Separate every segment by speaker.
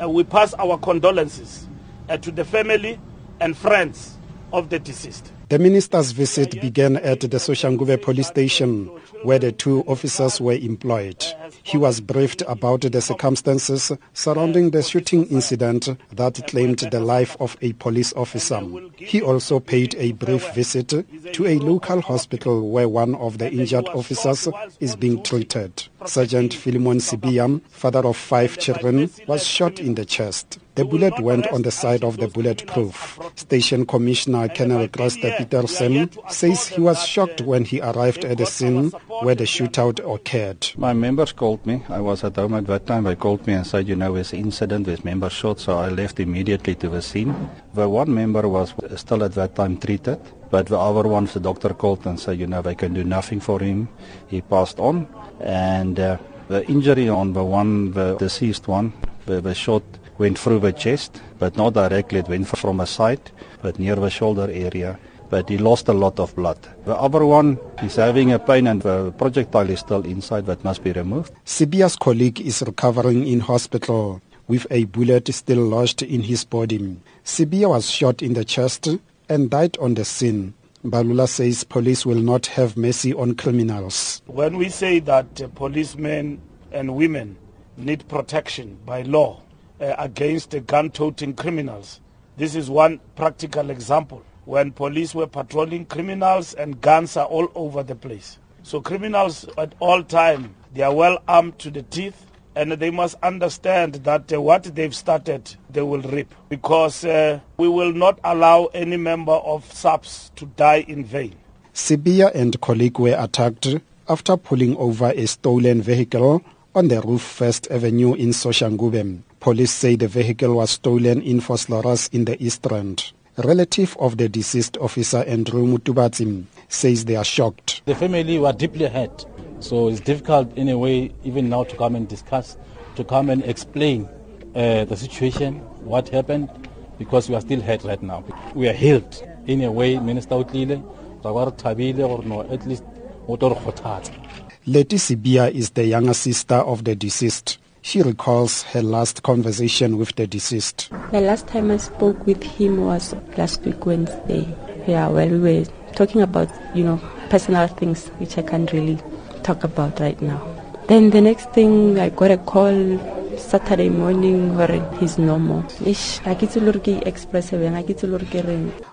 Speaker 1: Uh, we pass our condolences uh, to the family and friends of the deceased.
Speaker 2: The minister's visit began at the Soshanguve police station where the two officers were employed. He was briefed about the circumstances surrounding the shooting incident that claimed the life of a police officer. He also paid a brief visit to a local hospital where one of the injured officers is being treated. Sergeant Philemon Sibiam, father of five children, was shot in the chest. The bullet went on the side of the bulletproof. Station Commissioner Colonel Krista Petersen says he was shocked when he arrived at the scene where the shootout occurred.
Speaker 3: My members called me. I was at home at that time. They called me and said, you know, there's an incident with members shot, so I left immediately to the scene. The one member was still at that time treated, but the other one, the doctor called and said, you know, they can do nothing for him. He passed on, and uh, the injury on the one, the deceased one, the, the shot went through the chest, but not directly. It went from a side, but near the shoulder area. But he lost a lot of blood. The other one is having a pain and the projectile is still inside that must be removed.
Speaker 2: Sibia's colleague is recovering in hospital with a bullet still lodged in his body. Sibia was shot in the chest and died on the scene. Mbalula says police will not have mercy on criminals.
Speaker 1: When we say that uh, policemen and women need protection by law, uh, against the gun-toting criminals. This is one practical example when police were patrolling criminals and guns are all over the place. So criminals at all time, they are well armed to the teeth and they must understand that uh, what they've started, they will reap. Because uh, we will not allow any member of SAPS to die in vain.
Speaker 2: Sibia and colleague were attacked after pulling over a stolen vehicle on the roof First Avenue in Soshanguve. Police say the vehicle was stolen in Vosloorus in the East Rand. Relative of the deceased officer Andrew Mutubatsim says they are shocked.
Speaker 4: The family were deeply hurt, so it's difficult in a way even now to come and discuss, to come and explain uh, the situation, what happened, because we are still hurt right now. We are healed in a way, Minister Utlile, or no, at least
Speaker 2: Letty Sibia is the younger sister of the deceased. She recalls her last conversation with the deceased.
Speaker 5: The last time I spoke with him was last week Wednesday. Yeah, well, we were talking about, you know, personal things which I can't really talk about right now. Then the next thing, I got a call Saturday morning where he's normal. Ish, express eh,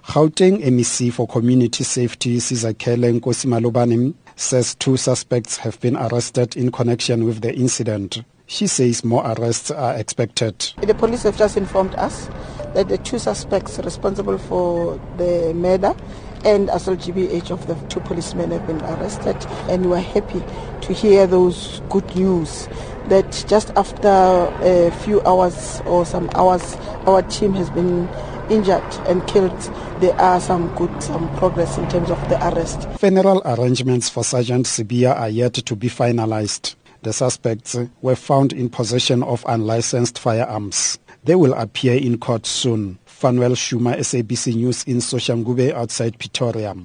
Speaker 2: Gauteng MEC for Community Safety Sizakele Nkosi Malobane says two suspects have been arrested in connection with the incident. She says more arrests are expected.
Speaker 6: The police have just informed us that the two suspects responsible for the murder and as well GBH of the two policemen have been arrested and we're happy to hear those good news that just after a few hours or some hours our team has been injured and killed there are some good some progress in terms of the arrest.
Speaker 2: Funeral arrangements for Sergeant Sibia are yet to be finalized. The suspects were found in possession of unlicensed firearms. They will appear in court soon. Phanuel Shuma, SABC News in Soshanguve outside Pretoria.